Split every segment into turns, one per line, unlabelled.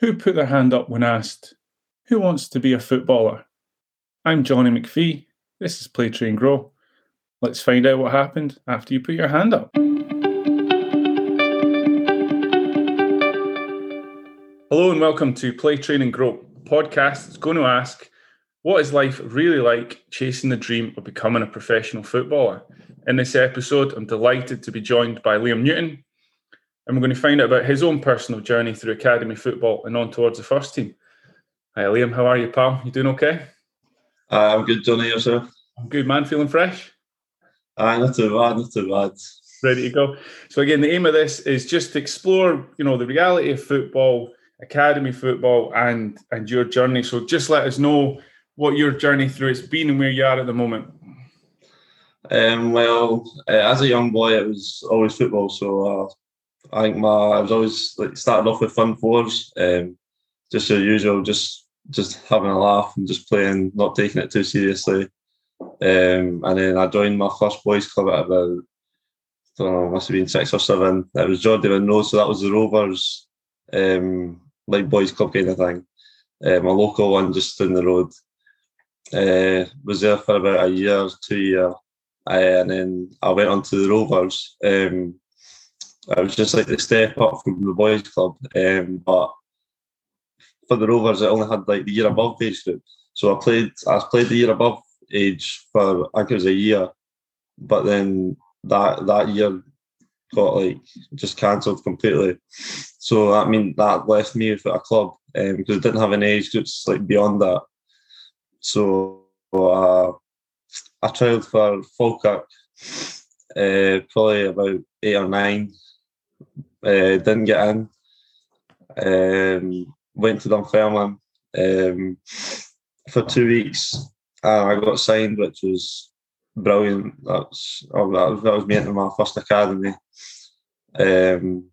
Who put their hand up when asked, Who wants to be a footballer? I'm Johnny McPhee. This is Play Train Grow. Let's find out what happened after you put your hand up. Hello and welcome to Play Train and Grow podcast. It's going to ask, what is life really like chasing the dream of becoming a professional footballer? In this episode, I'm delighted to be joined by Liam Newton, and we're going to find out about his own personal journey through academy football and on towards the first team. Hi, Liam. How are you, pal? You doing okay?
Uh, I'm good, Johnny. Yourself?
I'm good, man. Feeling fresh?
Uh, not too bad. Not too bad.
Ready to go. So again, the aim of this is just to explore, you know, the reality of football, academy football, and and your journey. So just let us know what your journey through it's been and where you are at the moment.
Um, well, uh, as a young boy, it was always football. So uh, I think my I was always like started off with fun fours, um, just the usual, just just having a laugh and just playing, not taking it too seriously. Um, and then I joined my first boys club at about I don't know, must have been six or seven. It was Jordan Monroe, so that was the Rovers, um, like boys club kind of thing. Um, a local one just down the road. Uh, was there for about a year, two year, uh, and then I went on to the Rovers. Um, I was just like the step up from the boys club, um, but for the Rovers, I only had like the year above age group. So I played, I played the year above age for I think it was a year, but then that that year got like just cancelled completely. So I mean that left me without a club um, because I didn't have an age groups like beyond that. So uh, I tried for Falkirk, uh, probably about eight or nine. Uh, didn't get in. Um, went to Dunfermline um, for two weeks, I got signed, which was brilliant. That's oh, that was, that was me into my first academy. Um,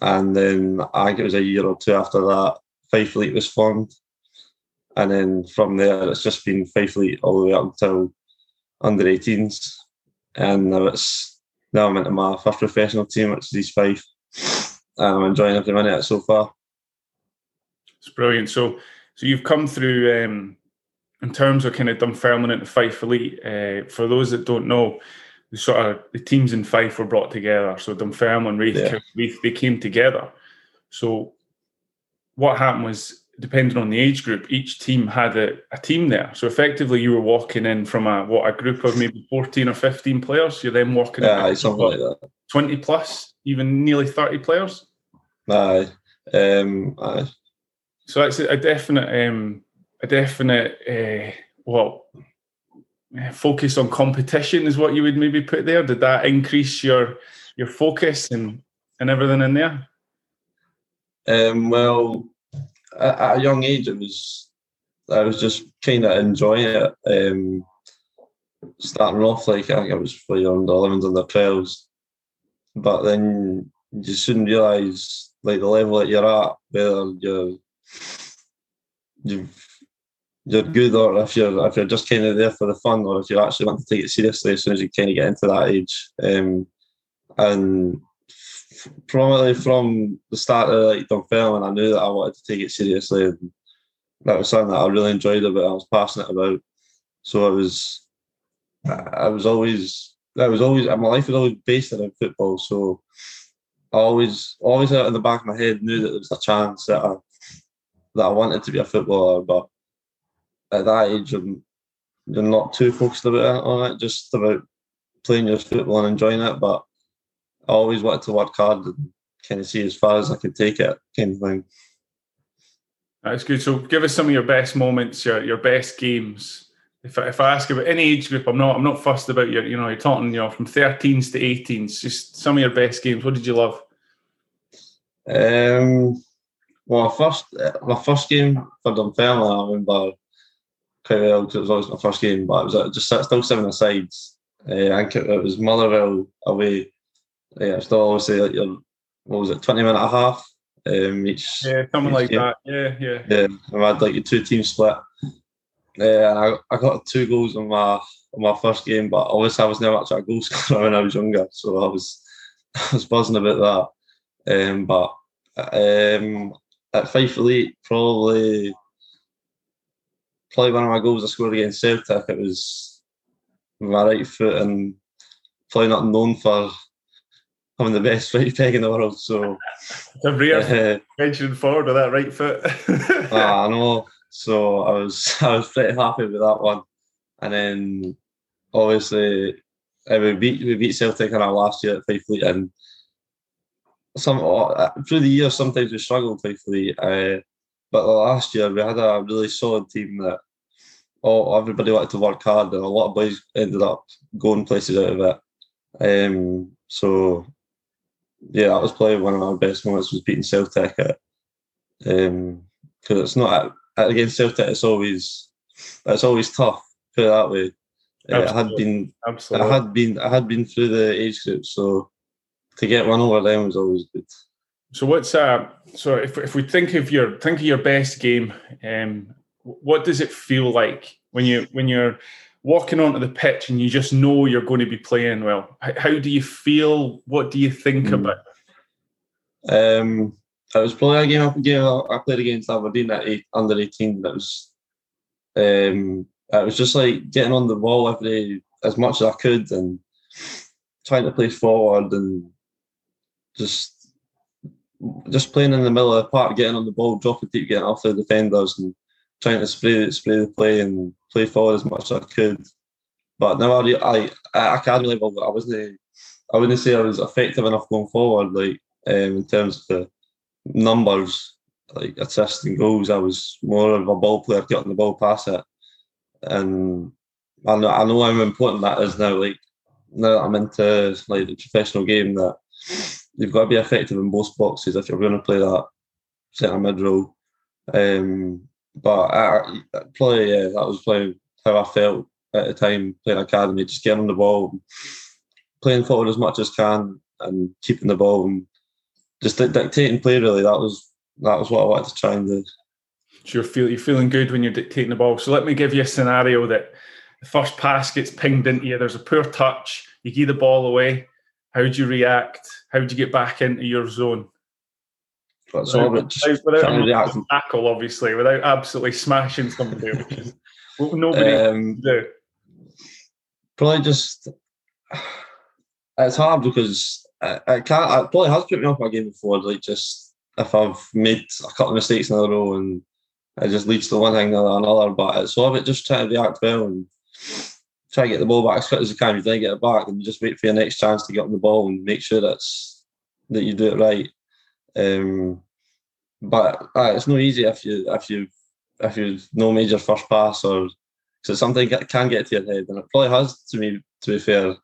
and then I think it was a year or two after that, Fife Elite was formed. And then from there, it's just been Fife Elite all the way up until under 18s. And now it's now I'm into my first professional team, which is East Fife. I'm enjoying every minute so far.
It's brilliant. So, so you've come through um, in terms of kind of Dunfermline into Fife Elite. Uh, for those that don't know, the sort of the teams in Fife were brought together. So Dunfermline, Raith, yeah. Raith, they came together. So what happened was, depending on the age group, each team had a, a, team there. So effectively, you were walking in from a what a group of maybe fourteen or fifteen players. You're then walking
in something like that.
Twenty plus, even nearly thirty players.
Aye, um, aye.
So that's a definite, um, a definite, uh, well, focus on competition is what you would maybe put there. Did that increase your your focus and and everything in there?
Um, well, at, a young age, it was I was just kind of enjoying it. Um, starting off like I think I was for under 11s and the 12s, but then you soon realise like the level that you're at, whether you're you you're good or if you're if you're just kind of there for the fun or if you actually want to take it seriously as soon as you kind of get into that age. Um, and probably from the start of like Dunfermline, I knew that I wanted to take it seriously. And that was something that I really enjoyed about. I was passionate about. So I was, I was always, that was always, my life was always based around football. So I always, always out in the back of my head knew that there was a chance that I, that I wanted to be a footballer, but at that age, I'm, you're not too focused about it on it, just about playing your football and enjoying it. But I always wanted to work hard and kind of see as far as I could take it, kind of thing.
That's good. So, give us some of your best moments, your your best games. If I, if I ask about any age group, I'm not I'm not fussed about your you know you're talking you know from 13s to 18s. Just some of your best games. What did you love?
Um. Well, first my first game for Dunfermline, I remember quite well because it was always my first game, but it was just still seven asides. Uh, I think it, was Motherwell away. Yeah, still obviously like your what was it, twenty minute and a half um, each.
Yeah, something
each
like
game.
that. Yeah, yeah. Yeah,
I had like a two team split. Yeah, and I, I got two goals on my on my first game, but obviously I was never actually a goal scorer when I was younger, so I was I was buzzing about that. Um, but um, at Fife Elite, probably probably one of my goals I scored against Celtic. It was my right foot and probably not known for having the best right peg in the world. So
a rare uh, forward with that right foot.
uh, I know. So I was I was pretty happy with that one. And then obviously uh, we beat we beat Celtic in our last year at Fife Elite and some uh, through the years sometimes we struggled Elite. Uh, but the last year we had a really solid team that all everybody wanted to work hard and a lot of boys ended up going places out of it. Um, so yeah, that was probably one of our best moments was beating Celtic at um because it's not against Celtic it's always it's always tough, put it that way. Uh, I had been Absolutely. I had been I had been through the age group, so to get one over them was always good.
So what's uh so if if we think of your think of your best game, um what does it feel like when you when you're walking onto the pitch and you just know you're going to be playing well? How, do you feel? What do you think mm. about?
Um, it was probably a game, game I played against Aberdeen at eight, under eighteen. That was um, it was just like getting on the ball every as much as I could and trying to play forward and just just playing in the middle of the park, getting on the ball, dropping deep, getting off the defenders, and trying to spray spray the play and play forward as much as I could. But now I, I academy level, I wasn't. I wouldn't say I was effective enough going forward, like um, in terms of the numbers, like assists and goals. I was more of a ball player, getting the ball, past it, and I know I know how important that is now. Like now that I'm into like the professional game, that you've got to be effective in both boxes if you're going to play that centre mid role. Um, but uh, uh, I, probably yeah, that was probably how I felt at the time playing academy, just getting the ball, playing forward as much as can, and keeping the ball and just dictating play. Really, that was that was what I wanted to try and do.
So you're, feel, you're feeling good when you're dictating the ball. So let me give you a scenario that the first pass gets pinged into you. There's a poor touch. You give the ball away. How do you react? How do you get back into your zone?
That's without, all
just without tackle, obviously, without absolutely smashing somebody, which is nobody um, do.
Probably just it's hard because I, I can't. It probably has put me off my game before. Like just if I've made a couple of mistakes in a row and it just leads to one thing or another. But it's all of it just trying to react well and try to get the ball back as quick as you can. If you don't get it back, and you just wait for your next chance to get on the ball and make sure that's that you do it right. Um, but uh, it's not easy if you if you if you no major first pass or because something can get to your head, and it probably has to me. To be fair,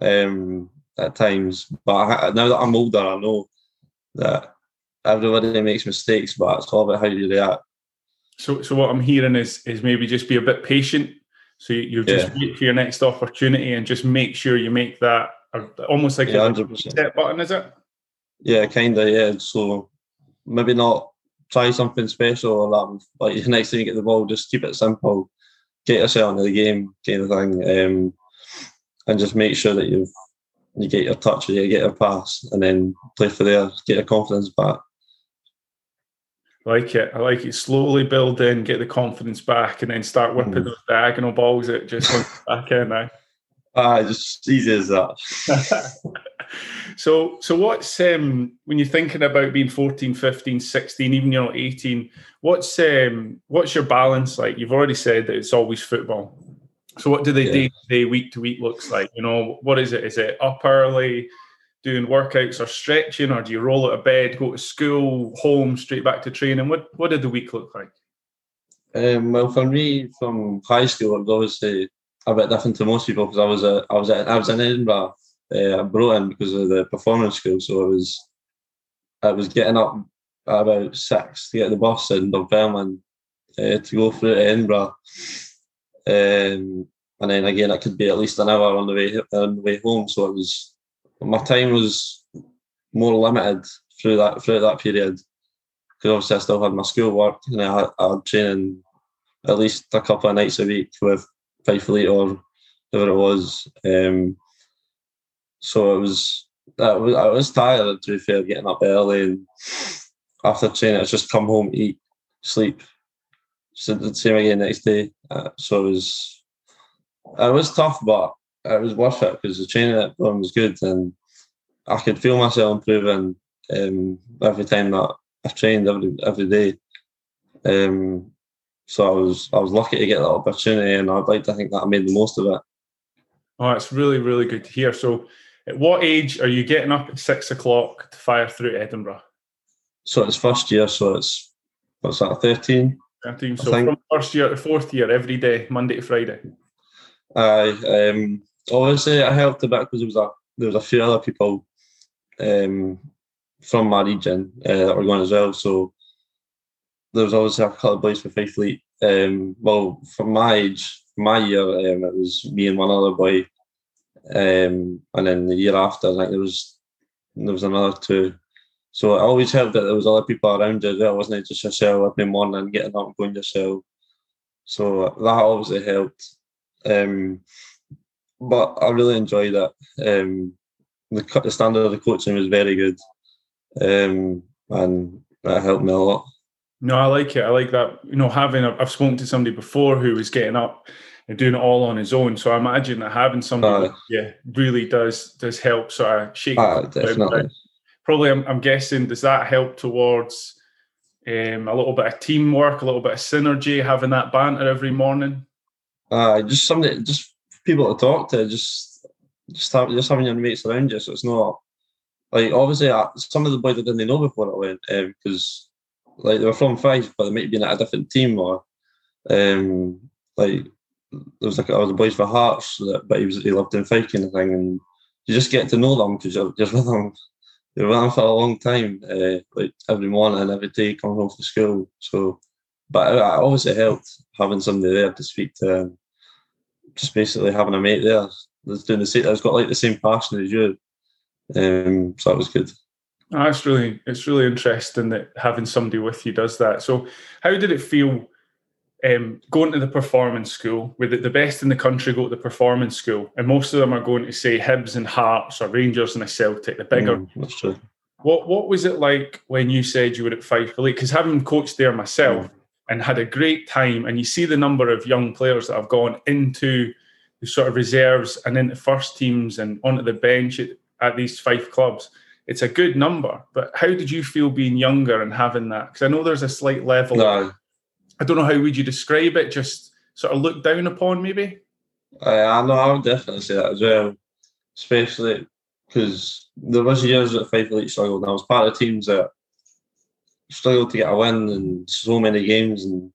um, at times. But I, now that I'm older, I know that everybody makes mistakes, but it's all about how you react.
So, so what I'm hearing is is maybe just be a bit patient. So you, you just yeah. wait for your next opportunity and just make sure you make that almost like yeah, a step button, is it?
Yeah, kind of. Yeah. So maybe not try something special or that. Like next time you get the ball, just keep it simple, get yourself into the game, kind of thing, um, and just make sure that you've you get your touch, you get your pass, and then play for there, get your confidence back.
Like it. I like it. Slowly build in, get the confidence back, and then start whipping mm. those diagonal balls It just back in now.
Ah, just easy as that.
so, so what's um, when you're thinking about being 14, 15, 16, even you're not 18? What's um, what's your balance like? You've already said that it's always football. So what do they yeah. day to day, week to week looks like? You know, what is it? Is it up early, doing workouts or stretching, or do you roll out of bed, go to school, home, straight back to training? What what did the week look like?
Um, well, for me, from high school, it was obviously a bit different to most people because I was a, I was at, I was in Edinburgh. Uh, brought in because of the performance school, so I was I was getting up at about six to get the bus in Dunfermline uh, to go through to Edinburgh. Um, and then again, it could be at least an hour on the way on the way home. So it was my time was more limited through that throughout that period because obviously I still had my schoolwork and I had, I had training at least a couple of nights a week with Fife Elite or whatever it was. Um, so it was I was I was tired to be fair, getting up early and after training, it's just come home, eat, sleep. So the same again next day. Uh, so it was it was tough, but it was worth it because the training at Birmingham was good and I could feel myself improving um, every time that I trained every every day. Um, so I was I was lucky to get that opportunity, and I'd like to think that I made the most of it.
Oh, it's really really good to hear. So, at what age are you getting up at six o'clock to fire through Edinburgh?
So it's first year, so it's what's that, thirteen?
Thirteen. So from first year to fourth year, every day, Monday to Friday.
I um, obviously I helped a bit because there was a there was a few other people um, from my region uh, that were going as well. So there was always a couple of boys for Fife Elite. Um, well, from my age, my year, um, it was me and one other boy. Um, and then the year after, like there was there was another two. So it always helped that there was other people around you as well, wasn't it? Just yourself every morning, getting up and going yourself. So that obviously helped. Um, but I really enjoyed it. Um, the, the standard of the coaching was very good, um, and that helped me a lot.
No, I like it. I like that. You know, having I've spoken to somebody before who was getting up and doing it all on his own. So I imagine that having somebody, uh, yeah, really does does help sort of shake.
Uh, definitely.
Probably, I'm, I'm, guessing, does that help towards um, a little bit of teamwork, a little bit of synergy, having that banter every morning?
Uh, just something, just people to talk to, just just have, just having your mates around you. So it's not like obviously uh, some of the boys I didn't know before I went because like they were from Fife, but they might have been at a different team or um, like there was like I was a boys for Hearts, but he was he lived in kind of thing, and you just get to know them because you're just with them. You're with them for a long time, uh, like every morning, every day coming home from school. So, but it, obviously helped having somebody there to speak to, um, just basically having a mate there that's doing the same, that's got like the same passion as you. Um, so that was good.
That's really it's really interesting that having somebody with you does that. So, how did it feel um, going to the performance school? Where the, the best in the country go to the performance school, and most of them are going to say Hibs and Hearts or Rangers and a Celtic, the bigger.
Mm, that's true.
What What was it like when you said you were at Fife Elite? Because having coached there myself mm. and had a great time, and you see the number of young players that have gone into the sort of reserves and into first teams and onto the bench at, at these Fife clubs it's a good number. But how did you feel being younger and having that? Because I know there's a slight level.
No.
I don't know how would you describe it. Just sort of looked down upon, maybe.
I, I know. I would definitely say that as well, especially because there was years that Fife Elite struggled. And I was part of teams that struggled to get a win in so many games, and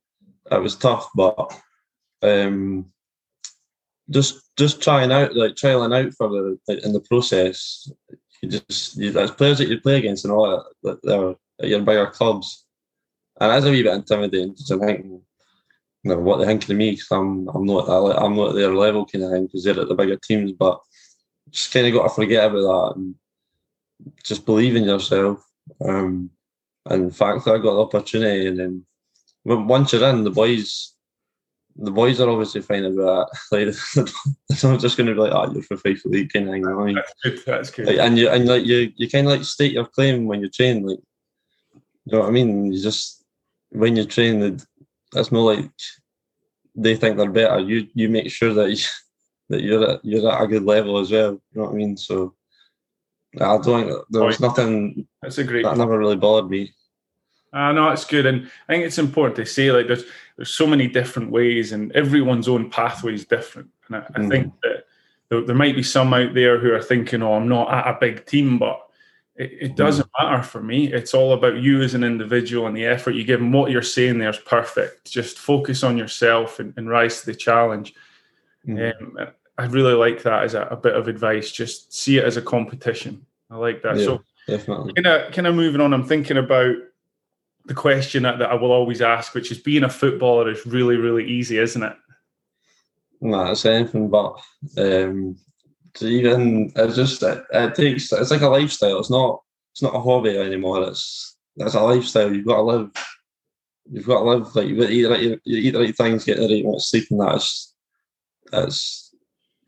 it was tough. But um, just just trying out, like trialing out for the like, in the process, you just you, there's players that you play against and all that, they're at your bigger clubs, and that's a wee bit intimidating. to think, you know, what they think of me because I'm I'm not I'm not at their level kind of thing because they're at the bigger teams, but just kind of got to forget about that and just believe in yourself. Um, and in fact, I got the opportunity, and then once you're in, the boys the boys are obviously fine about that. Like, it's not just going to be like, "Ah, oh, you're for Fife Elite," kind of thing.
That's good. That's good.
Like, and you and like you, you kind of like state your claim when you train. Like, you know what I mean? You just when you train, that's more like they think they're better. You you make sure that you, that you're at you're at a good level as well. You know what I mean? So I don't. There was nothing.
That's a great.
That never really bothered me.
I uh, know it's good, and I think it's important to say like there's there's so many different ways, and everyone's own pathway is different. And I, I mm. think that there, there, might be some out there who are thinking, "Oh, I'm not at a big team," but it, it mm-hmm. doesn't matter for me. It's all about you as an individual and the effort you give. And what you're saying there is perfect. Just focus on yourself and, and rise to the challenge. Mm. Um, I really like that as a, a, bit of advice. Just see it as a competition. I like that.
Yeah,
so
definitely.
Kind of, kind of moving on. I'm thinking about the question that, that I will always ask, which is being a footballer is really, really easy, isn't it?
No, it's anything but. Um, to even it's just it, it, takes it's like a lifestyle. It's not it's not a hobby anymore. It's it's a lifestyle. You've got to live. You've got to live like to eat the right, you eat the right things, get the right amount of sleep, and that's it's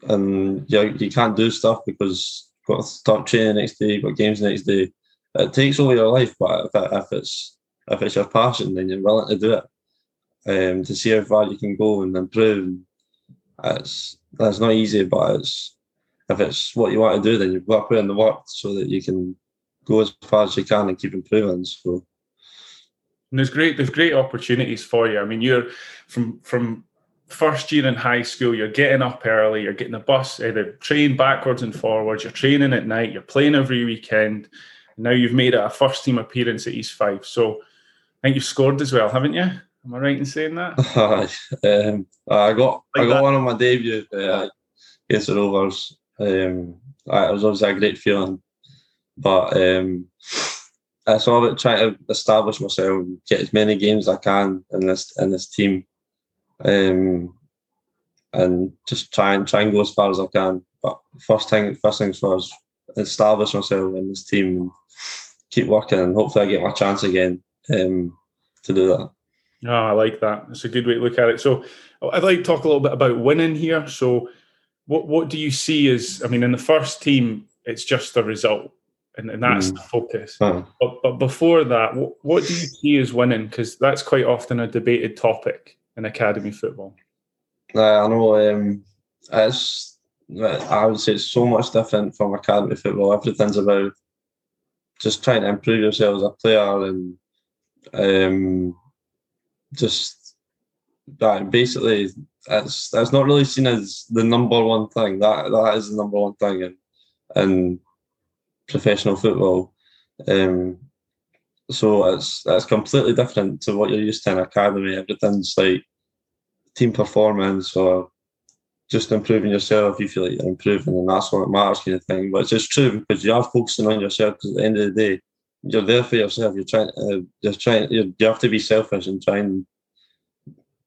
and you you can't do stuff because you've got to start training the next day, you've got games the next day it takes over your life. But if, if it's if it's your passion, then you're willing to do it. Um, to see how far you can go and improve. It's that's not easy, but it's if it's what you want to do, then you've got to put in the work so that you can go as far as you can and keep improving. So
and there's great there's great opportunities for you. I mean, you're from from first year in high school, you're getting up early, you're getting the bus, uh, the train backwards and forwards, you're training at night, you're playing every weekend. Now you've made a first team appearance at East Fife. So I think you've scored as well, haven't you? Am I right in saying that?
um, I got like I got that. one on my debut uh, against the Rovers. Um, it was obviously a great feeling, but um, it's all about trying to establish myself, get as many games as I can in this in this team, um, and just try and try and go as far as I can. But first thing, first things first, establish myself in this team, and keep working, and hopefully I get my chance again um, to do that.
Oh, I like that. It's a good way to look at it. So, I'd like to talk a little bit about winning here. So, what what do you see as? I mean, in the first team, it's just a result, and, and that's mm. the focus. But but before that, what, what do you see as winning? Because that's quite often a debated topic in academy football.
I know. Um, it's I would say it's so much different from academy football. Everything's about just trying to improve yourself as a player and um, just that basically that's that's not really seen as the number one thing. That that is the number one thing in in professional football. Um, so it's that's completely different to what you're used to in academy. Everything's like team performance or just improving yourself. You feel like you're improving, and that's what matters, kind of thing. But it's just true because you are focusing on yourself. Because at the end of the day, you're there for yourself. You're trying, uh, you're trying, you're, you have to be selfish and try and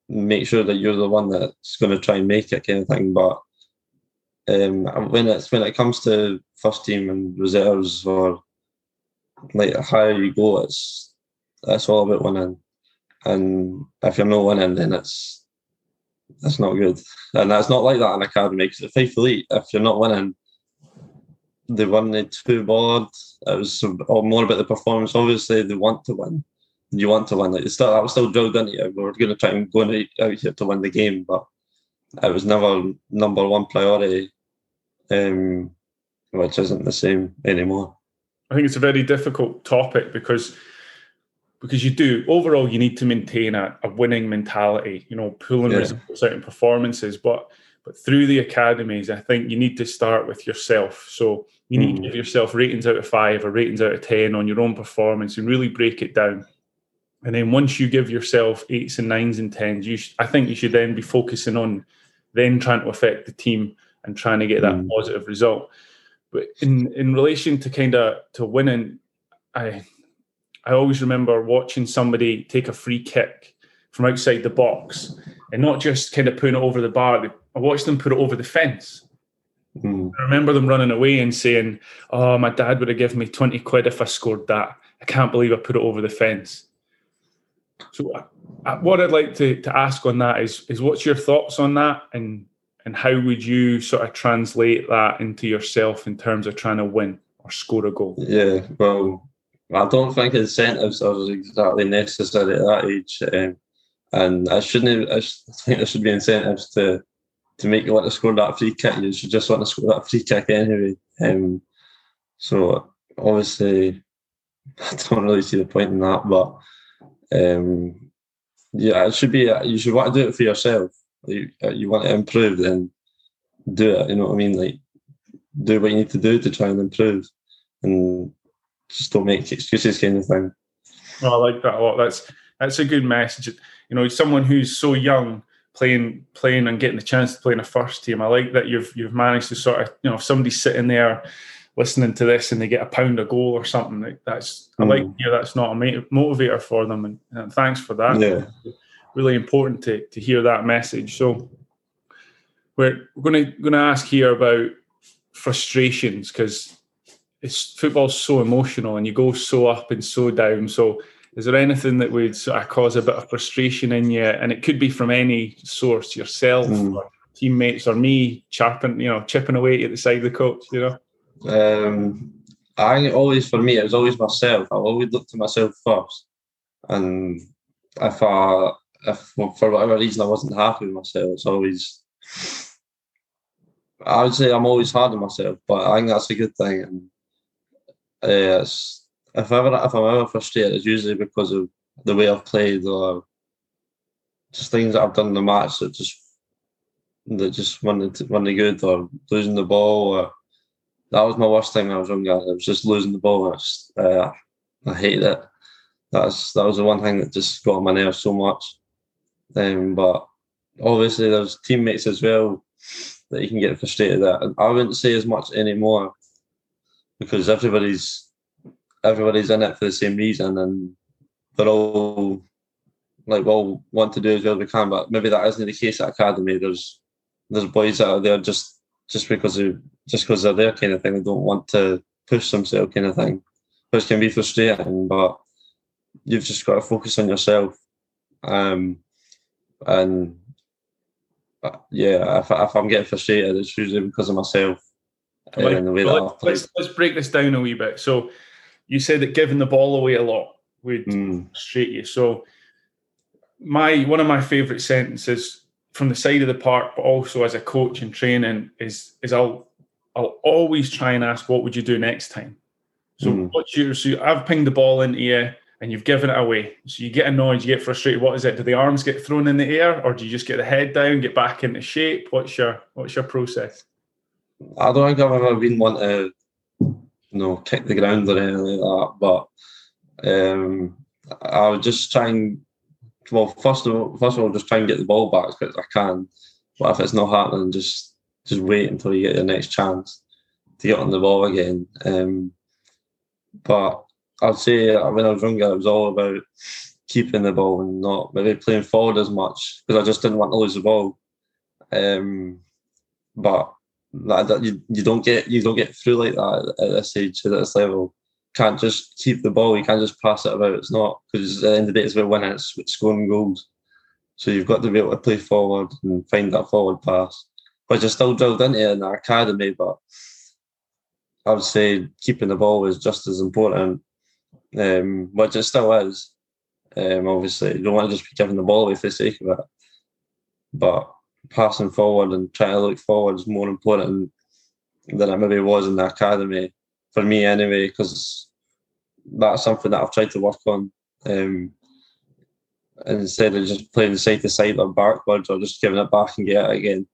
make sure that you're the one that's going to try and make it, kind of thing. But um, when it's when it comes to first team and reserves or like higher you go, it's that's all about winning. And if you're not winning, then it's that's not good. And that's not like that in academy. Because at Fife Elite, if you're not winning, they weren't two bored. It was more about the performance. Obviously, they want to win. You want to win. Like still, that was still drilled into you. We are going to try and go out here to win the game, but it was never number one priority, um, which isn't the same anymore.
I think it's a very difficult topic because because you do overall you need to maintain a, a winning mentality. You know, pulling yeah. results out in performances, but but through the academies, I think you need to start with yourself. So you need mm. to give yourself ratings out of five or ratings out of 10 on your own performance and really break it down. And then once you give yourself eights and nines and tens, you sh- I think you should then be focusing on then trying to affect the team and trying to get that mm. positive result. But in in relation to kind of to winning, I I always remember watching somebody take a free kick from outside the box and not just kind of putting it over the bar. I watched them put it over the fence. Mm. I remember them running away and saying, "Oh, my dad would have given me twenty quid if I scored that. I can't believe I put it over the fence." So, uh, what I'd like to, to ask on that is, is what's your thoughts on that, and and how would you sort of translate that into yourself in terms of trying to win or score a goal?
Yeah, well, I don't think incentives are exactly necessary at that age, um, and I shouldn't. I think there should be incentives to to make you want to score that free kick, you should just want to score that free kick anyway. Um, so obviously, I don't really see the point in that, but um, yeah, it should be. You should want to do it for yourself. You, you want to improve, then do it. You know what I mean? Like, do what you need to do to try and improve, and just don't make excuses, kind of thing.
Well, I like that a lot. That's that's a good message. You know, someone who's so young playing playing and getting the chance to play in a first team. I like that you've you've managed to sort of you know if somebody's sitting there listening to this and they get a pound a goal or something that's mm. I like yeah that's not a motivator for them and, and thanks for that.
Yeah.
Really important to to hear that message. So we're, we're going to going to ask here about frustrations because it's football's so emotional and you go so up and so down. So is there anything that would sort of cause a bit of frustration in you? And it could be from any source, yourself, mm. or teammates, or me chirping, you know, chipping away at the side of the coach. You know.
Um, I always for me it was always myself. I always looked to myself first, and if I if for whatever reason I wasn't happy with myself, it's always I would say I'm always hard on myself, but I think that's a good thing. And uh, if ever if I'm ever frustrated, it's usually because of the way I've played or just things that I've done in the match that just that just wasn't wasn't good or losing the ball or that was my worst thing when I was younger. It was just losing the ball. I, just, uh, I hated it. That's that was the one thing that just got on my nerves so much. Um, but obviously there's teammates as well that you can get frustrated at. And I wouldn't say as much anymore because everybody's everybody's in it for the same reason and they're all like all want to do as well as we can. But maybe that isn't the case at academy. There's there's boys out there just just because of just because they're there kind of thing. They don't want to push themselves kind of thing, which can be frustrating. But you've just got to focus on yourself. Um, and uh, yeah, if, if I'm getting frustrated, it's usually because of myself.
Like, and the way well, let's, let's break this down a wee bit. So you said that giving the ball away a lot would mm. frustrate you. So my one of my favourite sentences from the side of the park, but also as a coach and training, is is I'll I'll always try and ask, what would you do next time? So mm. what's your so I've pinged the ball into you and you've given it away. So you get annoyed, you get frustrated. What is it? Do the arms get thrown in the air, or do you just get the head down, get back into shape? What's your what's your process?
I don't think I've ever been one to you know kick the ground or anything like that, but um, I would just try and well, first of all, first of all, just try and get the ball back as quick as I can. But if it's not happening, just just wait until you get your next chance to get on the ball again. Um, but I'd say when I was younger, it was all about keeping the ball and not maybe playing forward as much because I just didn't want to lose the ball. Um, but that, that, you, you don't get you don't get through like that at this age at this level. Can't just keep the ball. You can't just pass it about. It's not because at the end of the day, it's about winning. It's scoring goals. So you've got to be able to play forward and find that forward pass, which is still drilled into in the academy. But I would say keeping the ball is just as important um, which it still is. Um, obviously, you don't want to just be giving the ball away for the sake of it, but passing forward and trying to look forward is more important than it maybe was in the academy for me anyway, because that's something that I've tried to work on. Um, instead of just playing side to side or backwards or just giving it back and get it again.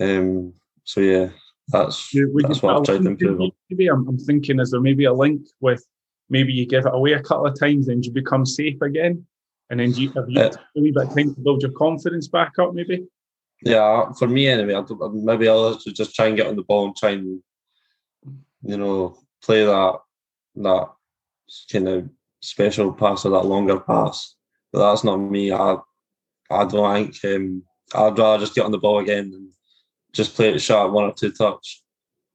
Um, so yeah, that's yeah, that's what I've tried to improve.
Maybe I'm, I'm thinking is there maybe a link with maybe you give it away a couple of times, then you become safe again, and then you have you uh, a wee bit of time to build your confidence back up, maybe.
Yeah, for me anyway, I'd, maybe I'll just try and get on the ball and try and you know play that that kind of special pass or that longer pass. But that's not me. I I don't think um, I'd rather just get on the ball again and just play it sharp one or two touch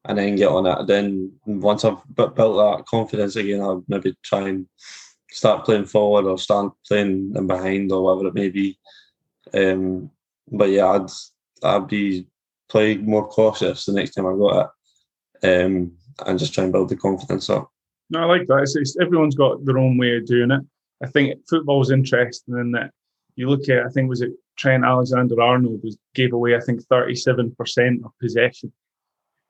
and then get on it. Then once I've built that confidence again, I'll maybe try and start playing forward or start playing in behind or whatever it may be. Um, but yeah, I'd I'd be playing more cautious the next time I got it, um, and just try and build the confidence up.
No, I like that. It's, it's, everyone's got their own way of doing it. I think football's interesting in that you look at. I think was it Trent Alexander Arnold was gave away I think thirty seven percent of possession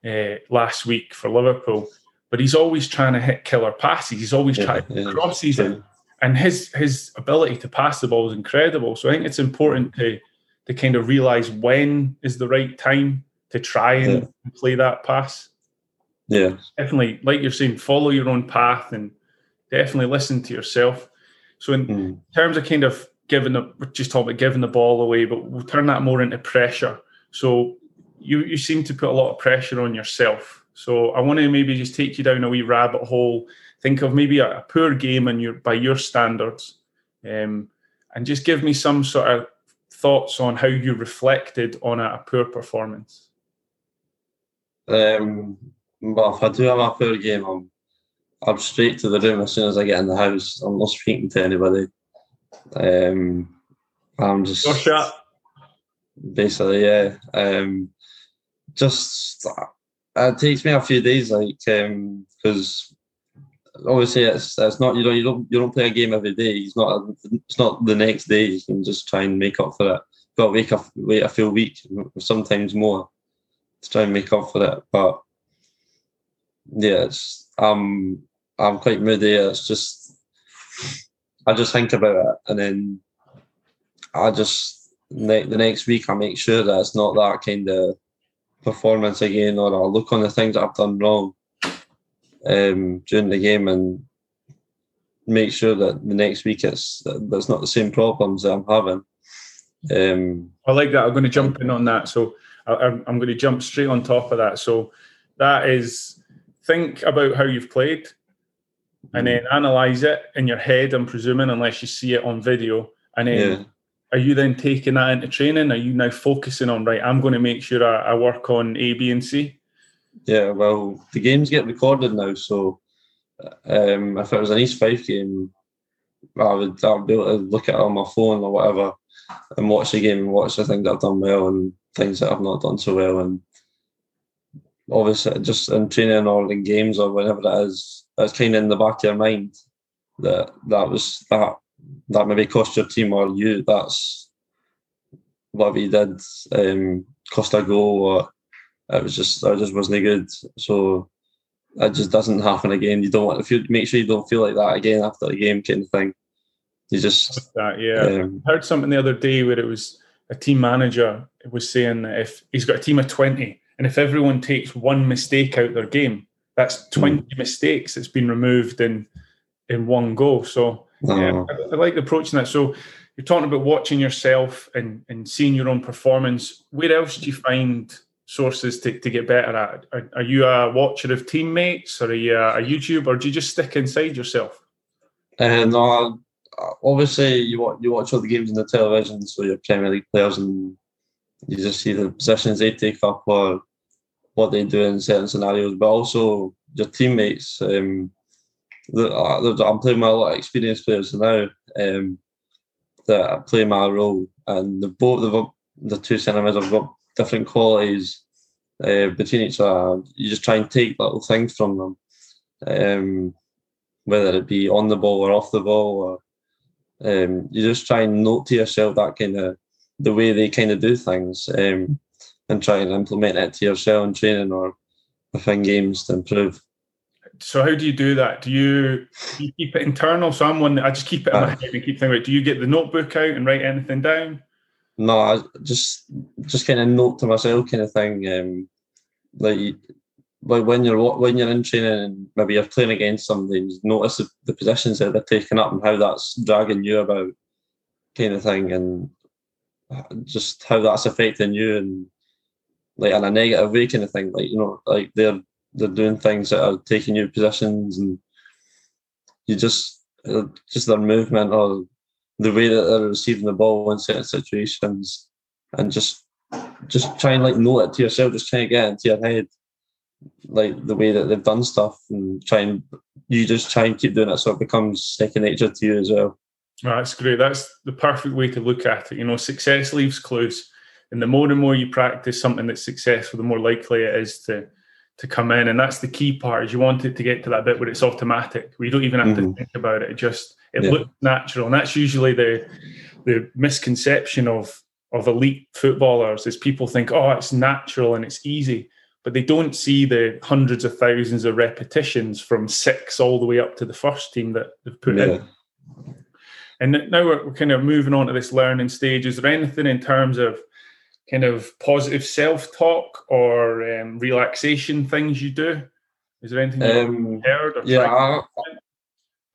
uh, last week for Liverpool, but he's always trying to hit killer passes. He's always yeah, trying yeah, crosses in, and his his ability to pass the ball is incredible. So I think it's important to to kind of realize when is the right time to try and yeah. play that pass.
Yeah,
definitely. Like you're saying, follow your own path and definitely listen to yourself. So in mm. terms of kind of giving the we're just talking about giving the ball away, but we'll turn that more into pressure. So you you seem to put a lot of pressure on yourself. So I want to maybe just take you down a wee rabbit hole. Think of maybe a, a poor game and your by your standards, um, and just give me some sort of thoughts on how you reflected on a, a poor performance.
Um, well, if I do have a poor game, I'm I'm straight to the room as soon as I get in the house. I'm not speaking to anybody. Um, I'm just. Basically, yeah. Um, just it takes me a few days, like because obviously it's it's not you don't you don't you don't play a game every day. It's not it's not the next day. You can just try and make up for it. Got to wake up wait a full week, sometimes more, to try and make up for it. But yeah, it's um I'm quite moody. It's just I just think about it and then I just ne- the next week I make sure that it's not that kind of performance again, or I'll look on the things that I've done wrong um, during the game and make sure that the next week it's that's not the same problems that I'm having. Um,
I like that. I'm going to jump in on that. So I, I'm going to jump straight on top of that. So that is think about how you've played and then mm. analyze it in your head, I'm presuming, unless you see it on video. And then yeah. are you then taking that into training? Are you now focusing on, right, I'm going to make sure I, I work on A, B, and C?
Yeah, well, the games get recorded now. So um, if it was an East Fife game, I would, I would be able to look at it on my phone or whatever and watch the game and watch the things that I've done well and things that I've not done so well. And obviously, just in training or in games or whenever it is, it's kind of in the back of your mind that that was that that maybe cost your team or you. That's what we did. Um, cost a goal or it was just I just wasn't good. So it just doesn't happen again. You don't want to feel make sure you don't feel like that again after the game kind of thing. You just
that, yeah. Um, I heard something the other day where it was a team manager was saying that if he's got a team of twenty and if everyone takes one mistake out their game, that's hmm. 20 mm. mistakes that's been removed in in one go. So yeah, oh. I, I, like approaching that. So you're talking about watching yourself and, and seeing your own performance. Where else do you find sources to, to get better at? Are, are you a watcher of teammates or are you a, a YouTube or do you just stick inside yourself?
And uh, obviously you watch, you watch all the games on the television, so your Premier League players and you just see the positions they take up or what they do in certain scenarios, but also your teammates. Um, uh, I'm playing with a lot of experienced players now um, that play my role, and the both the two centre mids have got different qualities uh, between each other. You just try and take little things from them, um, whether it be on the ball or off the ball, or um, you just try and note to yourself that kind of the way they kind of do things. Um, and try and implement it to yourself in training or within games to improve.
So how do you do that? Do you, do you keep it internal? So I'm one I just keep it in my uh, head and keep thinking. About do you get the notebook out and write anything down?
No, I just just kind of note to myself kind of thing. Um, like like when you're when you're in training and maybe you're playing against somebody, you notice the, the positions that they're taking up and how that's dragging you about, kind of thing, and just how that's affecting you and like in a negative way kind of thing. Like you know, like they're they're doing things that are taking you positions, and you just uh, just their movement or the way that they're receiving the ball in certain situations, and just just try and like know it to yourself. Just try and get into your head, like the way that they've done stuff, and try and you just try and keep doing it so it becomes second nature to you as well.
that's great. That's the perfect way to look at it. You know, success leaves clues and the more and more you practice something that's successful, the more likely it is to to come in. And that's the key part is you want it to get to that bit where it's automatic, where you don't even have mm-hmm. to think about it. It just it yeah. looks natural. And that's usually the the misconception of of elite footballers is people think, oh, it's natural and it's easy. But they don't see the hundreds of thousands of repetitions from six all the way up to the first team that they've put yeah. in. And now we're, we're kind of moving on to this learning stage. Is there anything in terms of kind of positive self talk or um, relaxation things you do? Is there anything um, heard? Or
yeah, I,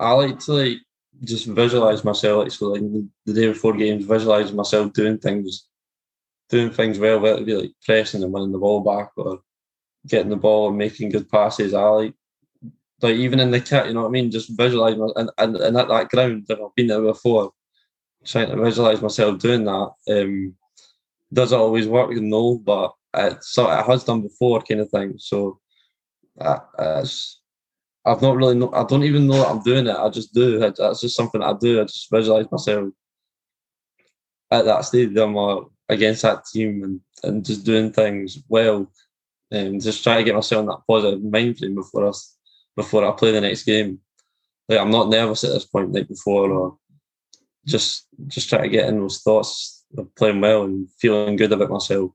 I, like to like just visualize myself. Like so, like the day before games, visualize myself doing things, doing things well. Whether it be like pressing and winning the ball back, or getting the ball and making good passes. I like like even in the kit, you know what I mean. Just visualize my, and, and and at that ground that I've been there before, trying to visualize myself doing that. Um, does it always work? No, but it, so it has done before, kind of thing. So uh, I've not really know. I don't even know that I'm doing it. I just do. That's just something I do. I just visualize myself at that stadium or against that team and, and just doing things well and just try to get myself in that positive mind frame before us before I play the next game. like I'm not nervous at this point like before, or just just try to get in those thoughts playing well and feeling good about myself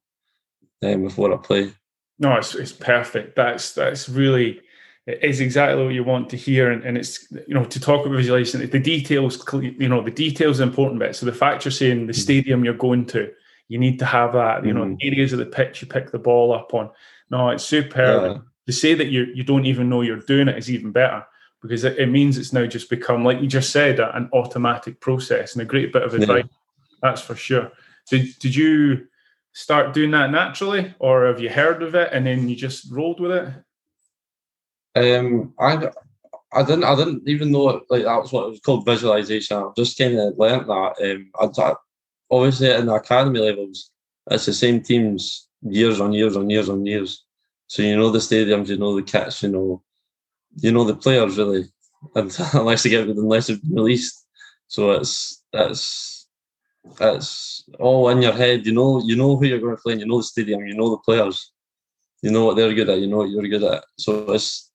um, before I play.
No, it's it's perfect. That's that's really it is exactly what you want to hear, and, and it's you know to talk about visualization. The details, you know, the details are important bit. So the fact you're saying the mm. stadium you're going to, you need to have that. You know, mm. areas of the pitch you pick the ball up on. No, it's superb. Yeah. To say that you you don't even know you're doing it is even better because it, it means it's now just become like you just said an automatic process and a great bit of advice. Yeah. That's for sure. Did did you? start doing that naturally, or have you heard of it and then you just rolled with it?
Um, I I didn't I didn't even know it, like that was what it was called visualization. I just kind of learnt that. Um, I, obviously in the academy levels, it's the same teams years on years on years on years. So you know the stadiums, you know the kits, you know, you know the players really, and unless they get unless they've released. So it's it's it's all in your head. You know, you know who you're going to play. And you know the stadium. You know the players. You know what they're good at. You know what you're good at. So it's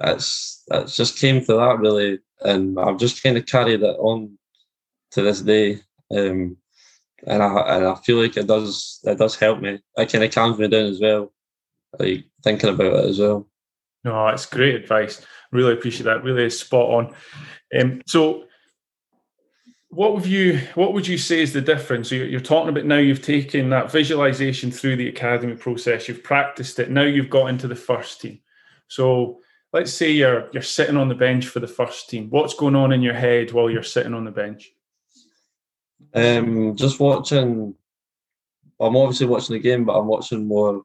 it's it's just came to that really, and I've just kind of carried it on to this day. Um, and I and I feel like it does it does help me. It kind of calms me down as well, like thinking about it as well.
No, it's great advice. Really appreciate that. Really spot on. Um, so what would you what would you say is the difference? You're, you're, talking about now you've taken that visualization through the academy process you've practiced it now you've got into the first team. So let's say you're you're sitting on the bench for the first team. What's going on in your head while you're sitting on the bench?
Um just watching i'm obviously watching the game but i'm watching more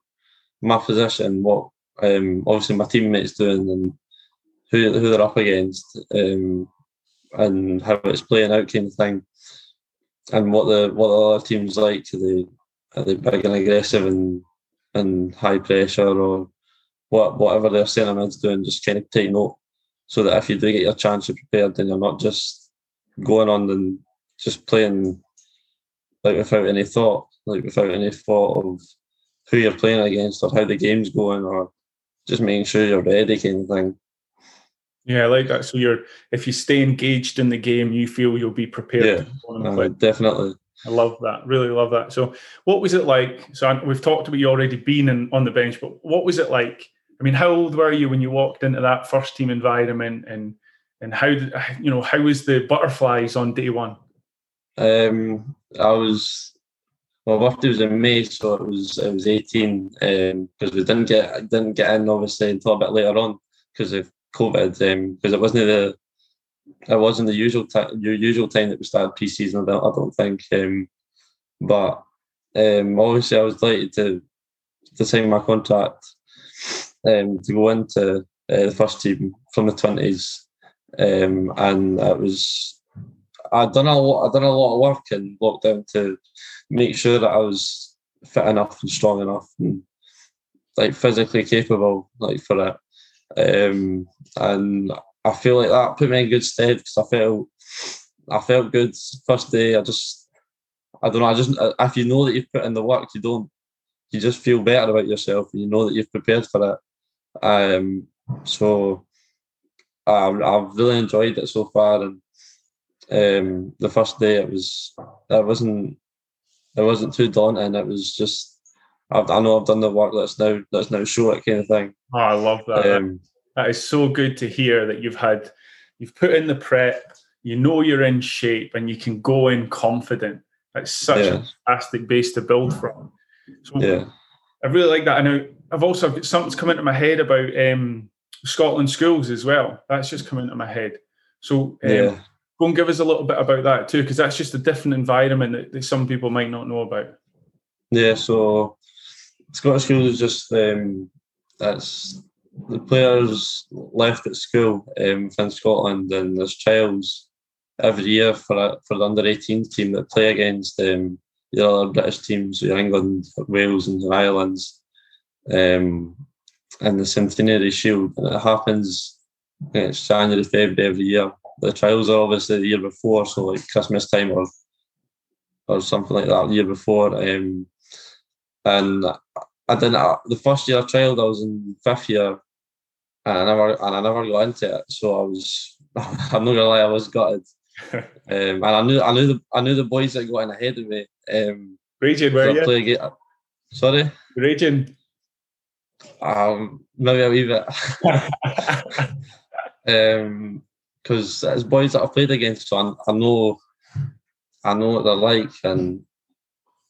my position what um obviously my teammates doing and who, who they're up against. Um and how it's playing out kind of thing, and what the what the other teams like. Are they are they big and aggressive and and high pressure or what whatever their centreman's doing? Just kind of take note so that if you do get your chance, you're prepared, then you're not just going on and just playing like without any thought, like without any thought of who you're playing against or how the game's going or just making sure you're ready kind of thing.
Yeah, I like that. So you're if you stay engaged in the game, you feel you'll be prepared.
Yeah, uh, definitely.
I love that. Really love that. So, what was it like? So, we've talked about you already being in, on the bench, but what was it like? I mean, how old were you when you walked into that first team environment, and and how did you know how was the butterflies on day one?
Um, I was my birthday was in May, so it was it was eighteen because um, we didn't get didn't get in obviously until a bit later on because of COVID because um, it wasn't the it wasn't the usual time your usual time that we started pre-season. I don't, I don't think, um, but um, obviously I was delighted to to sign my contract um, to go into uh, the first team from the twenties, um, and it was I'd done a lot. I'd done a lot of work in lockdown to make sure that I was fit enough and strong enough and like physically capable like for it. Um, and I feel like that put me in good stead because I felt I felt good first day. I just I don't know. I just if you know that you've put in the work, you don't you just feel better about yourself and you know that you've prepared for it. Um, so I've, I've really enjoyed it so far, and um, the first day it was it wasn't it wasn't too daunting. It was just I've, i know I've done the work. Let's now let's now show it kind of thing.
Oh, I love that. Um, that is so good to hear that you've had you've put in the prep. You know you're in shape and you can go in confident. That's such yeah. a fantastic base to build from. So yeah. I really like that. I know I've also got something's come into my head about um, Scotland schools as well. That's just come into my head. So um, yeah. go and give us a little bit about that too, because that's just a different environment that, that, some people might not know about.
Yeah, so Scottish schools is just um, that's the players left at school um, Scotland, and there's trials every year for for the under 18 team that play against um, the other British teams, England, Wales, and Ireland, um, and the Centenary Shield. And it happens. It's January, February every year. The trials are obviously the year before, so like Christmas time or or something like that, the year before. Um, and I didn't. Uh, the first year I trialed, I was in fifth year, and I never and I never got into it. So I was I'm not gonna lie, I was gutted. um, and I knew I knew the I knew the boys that got in ahead of me. Um,
Raging, were you?
play Sorry,
Raging.
um, maybe a wee bit. um, because it's boys that I've played against, so I, I know, I know what they're like, and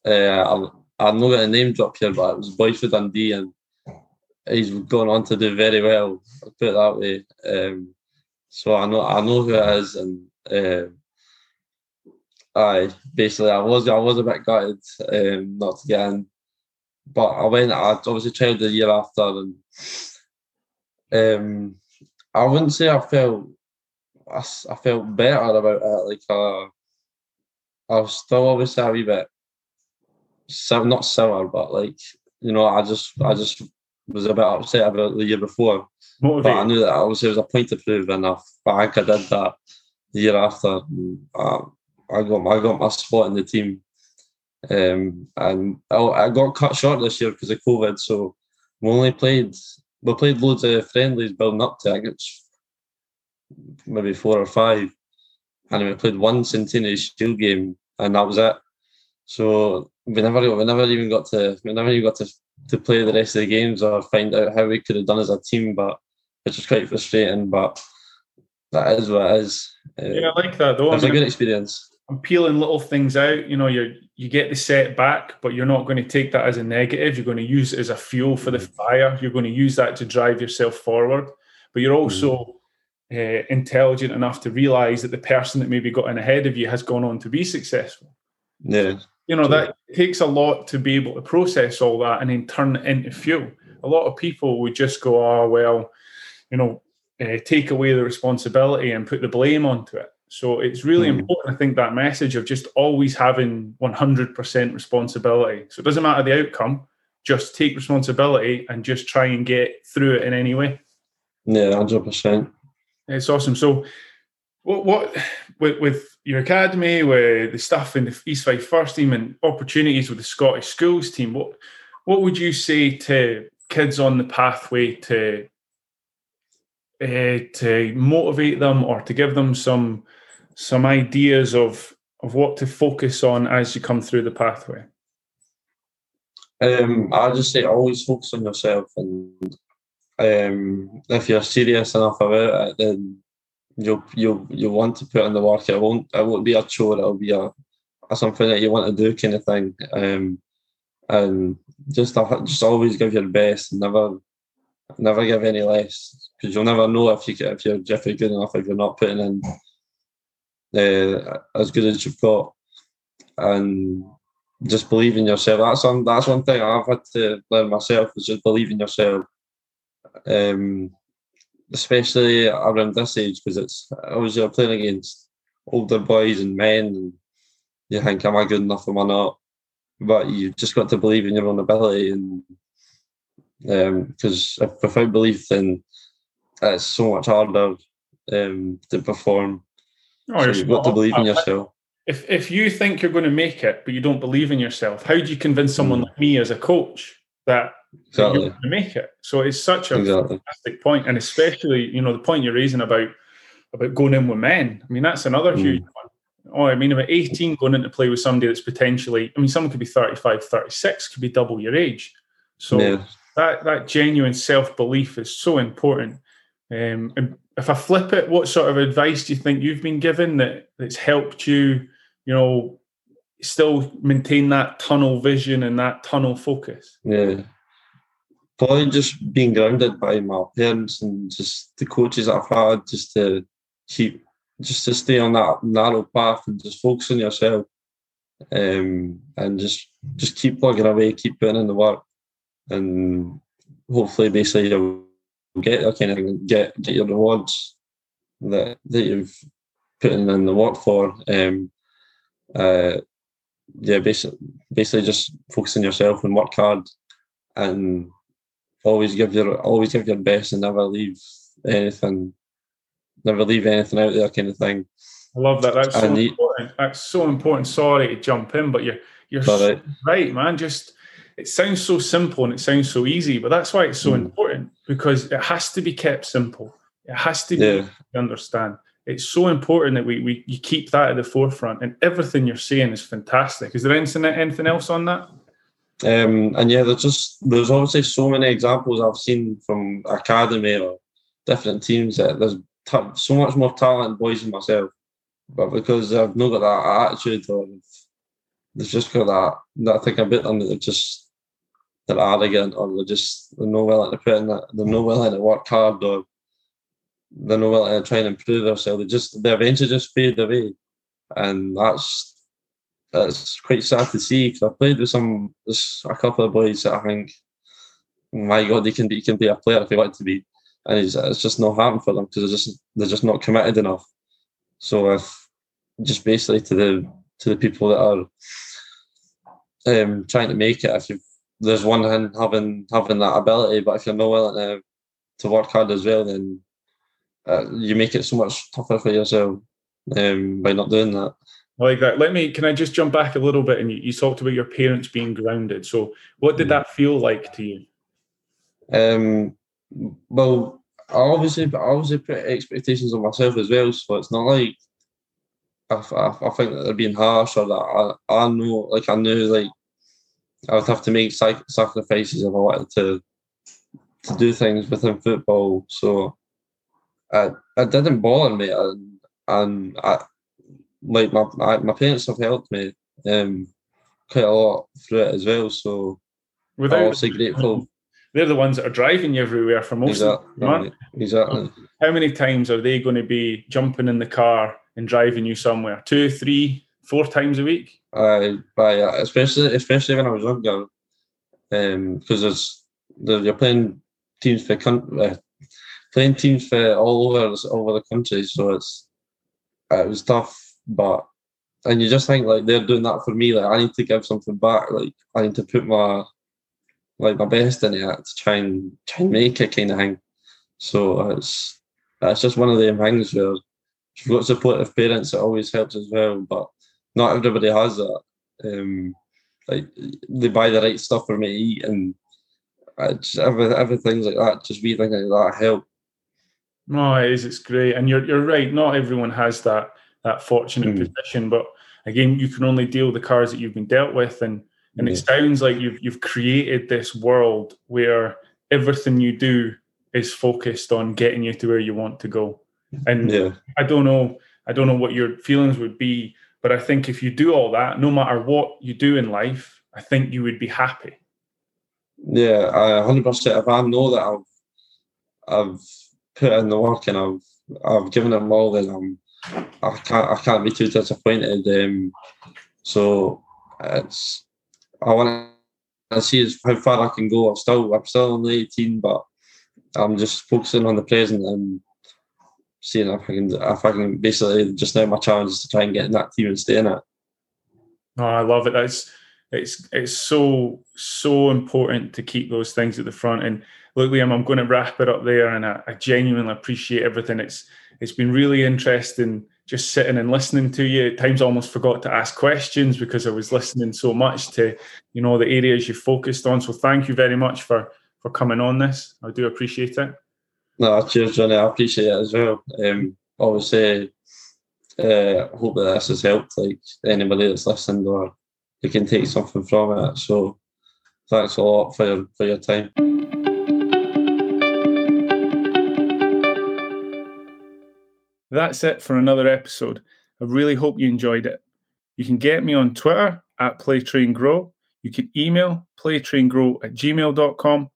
uh, I'm, not going to name drop here, but it was boys for Dundee, and he's gone on to do very well. I'll put it that way. Um, so I know, I know who it is, and uh, I basically I was, I was a bit gutted um, not to get in, but I went. I obviously tried the year after, and um, I wouldn't say I felt I felt better about it. Like uh, I was still obviously a wee bit so not sour, but like you know, I just I just was a bit upset about the year before. But I knew that obviously there was a point to prove, and I, I think I did that the year after. Uh, I got my, I got my spot in the team, um, and I, I got cut short this year because of COVID. So we only played we played loads of friendlies building up to. I it's maybe four or five, and we played one Centenary Shield game, and that was it. So we never we never even got to we never even got to to play the rest of the games or find out how we could have done as a team, but which was quite frustrating. But that is what it is. Uh,
Yeah, I like that though.
it
I
was a good experience.
I'm peeling little things out. You know, you you get the setback, but you're not going to take that as a negative. You're going to use it as a fuel for the fire. You're going to use that to drive yourself forward. But you're also uh, intelligent enough to realize that the person that maybe got in ahead of you has gone on to be successful.
Yeah,
You know, that takes a lot to be able to process all that and then turn it into fuel. A lot of people would just go, oh, well, you know, uh, take away the responsibility and put the blame onto it. So it's really
Mm.
important, I think, that message of just always having 100% responsibility. So it doesn't matter the outcome, just take responsibility and just try and get through it in any way.
yeah, hundred percent.
It's awesome. So, what what with, with your academy, with the stuff in the East first team, and opportunities with the Scottish schools team, what what would you say to kids on the pathway to uh, to motivate them or to give them some some ideas of of what to focus on as you come through the pathway?
Um, I just say always focus on yourself, and um, if you're serious enough about it, then you'll you'll you'll want to put in the work. It won't it won't be a chore. It'll be a, a something that you want to do, kind of thing. Um, and just have- just always give your best. Never never give any less because you'll never know if you if you're if you're good enough if you're not putting in uh, as good as you've got. And just believe in yourself. That's one. That's one thing I've had to learn myself is just believe in yourself. Um, especially around this age because it's obviously you're playing against older boys and men, and you think, "Am I good enough? Am I not?" But you've just got to believe in your own ability, and because if without belief, then it's so much harder um, to perform.
Oh,
so you've got to believe in yourself.
If if you think you're going to make it, but you don't believe in yourself, how do you convince someone
Mm.
like me as a coach that
Exactly.
you're going to make it? So it's such a
Exactly.
fantastic point, and especially you know the point you're raising about about going in with men. I mean that's another
Mm.
huge one. Oh, I mean about 18 going into play with somebody that's potentially, I mean someone could be 35, 36, could be double your age. So
yeah.
that that genuine self belief is so important. Um, and if I flip it, what sort of advice do you think you've been given that that's helped you, you know, still maintain that tunnel vision and that tunnel focus?
Yeah. Probably just being grounded by my parents and just the coaches I've had, just to keep, just to stay on that narrow path and just focus on yourself, um, and just just keep plugging away, keep putting in the work, and hopefully, basically, you'll get that kind of get get your rewards that that you've put in the work for. Um, uh, yeah, basically, basically just focus on yourself and work hard and always give your always give your best and never leave anything never leave anything out there kind of thing.
I love that. That's so
the-
important. That's so important. Sorry to jump in, but you're you're so
uh,
right, man. Just it sounds so simple and it sounds so easy, but that's why it's so
Mm.
important because it has to be kept simple. It has to be
yeah,
to understand. it's so important that we we you keep that at the forefront. And everything you're saying is fantastic. Is there anything anything else on that?
Um, and yeah, there's just there's obviously so many examples I've seen from academy or different teams that there's t- so much more talent boys than myself, but because I've not got that attitude or they've just got that that thing about them that they're just they're arrogant or they're just they're not willing to put in that they're not willing to work hard or they're not willing to try and improve themselves. They just they eventually just fade away, and that's that's quite sad to see because I played with some there's a couple of boys that I think, my God, they can be can be a player if they want to be, and it's, it's just not happening for them because they're just they're just not committed enough. So if just basically to the to the people that are um, trying to make it, if you there's one hand having having that ability, but if you're not willing to to work hard as well, then uh, you make it so much tougher for yourself um, by not doing that.
I like that. Let me. Can I just jump back a little bit? And you, you talked about your parents being grounded. So, what did mm. that feel like to you?
Um. Well, I obviously, I obviously put expectations on myself as well. So it's not like I, I, I think that they're being harsh or that I, I know, like I knew, like I would have to make sacrifices if I wanted to to do things within football. So, I, it didn't bother me, and and I like my my parents have helped me um, quite a lot through it as well. So Without, I'm obviously grateful.
They're the ones that are driving you everywhere for most
exactly,
of them.
Exactly.
How many times are they going to be jumping in the car and driving you somewhere? Two, three, four times a week?
I, by especially especially when I was younger, because um, there's you're playing teams for uh, playing teams for all over all over the country, so it's it was tough but and you just think like they're doing that for me. Like I need to give something back. Like I need to put my like my best in it to try and try and make it kind of thing. So it's it's just one of the things where you've got supportive parents. It always helps as well, but not everybody has that. Um, like they buy the right stuff for me to eat, and just, every, everything's like that. Just be thinking like that help.
No, it is. It's great, and you're you're right. Not everyone has that that fortunate mm. position. But again, you can only deal the cards that you've been dealt with, and and it sounds like you've you've created this world where everything you do is focused on getting you to where you want to go. And yeah. I don't know, I don't know what your feelings would be, but I think if you do all that, no matter what you do in life, I think you would be happy.
Yeah, I hundred percent. If I know that I've I've put in the work and I've I've given it all, then I'm I can't I can't be too disappointed. Um, so it's I want to see how far I can go. I'm still I'm still only 18, but I'm just focusing on the present and seeing if I can if I can basically just now my challenge is to try and get in that team and stay in it.
Oh, I love it. That's it's it's so so important to keep those things at the front. And look, Liam, I'm going to wrap it up there, and I, I genuinely appreciate everything. It's it's been really interesting just sitting and listening to you. At times, I almost forgot to ask questions because I was listening so much to you know the areas you focused on. So thank you very much for for coming on this. I do appreciate it.
No, cheers, Johnny. I appreciate it as well. Um, obviously, uh, hope that this has helped like anybody that's listened or they can take something from it. So thanks a lot for your for your time.
That's it for another episode. I really hope you enjoyed it. You can get me on Twitter at PlayTrainGrow. You can email playtraingrow at gmail.com.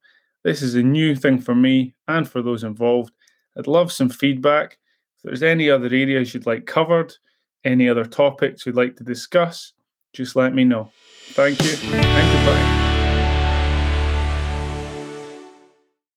This is a new thing for me and for those involved. I'd love some feedback. If there's any other areas you'd like covered, any other topics you'd like to discuss, just let me know. Thank you and goodbye.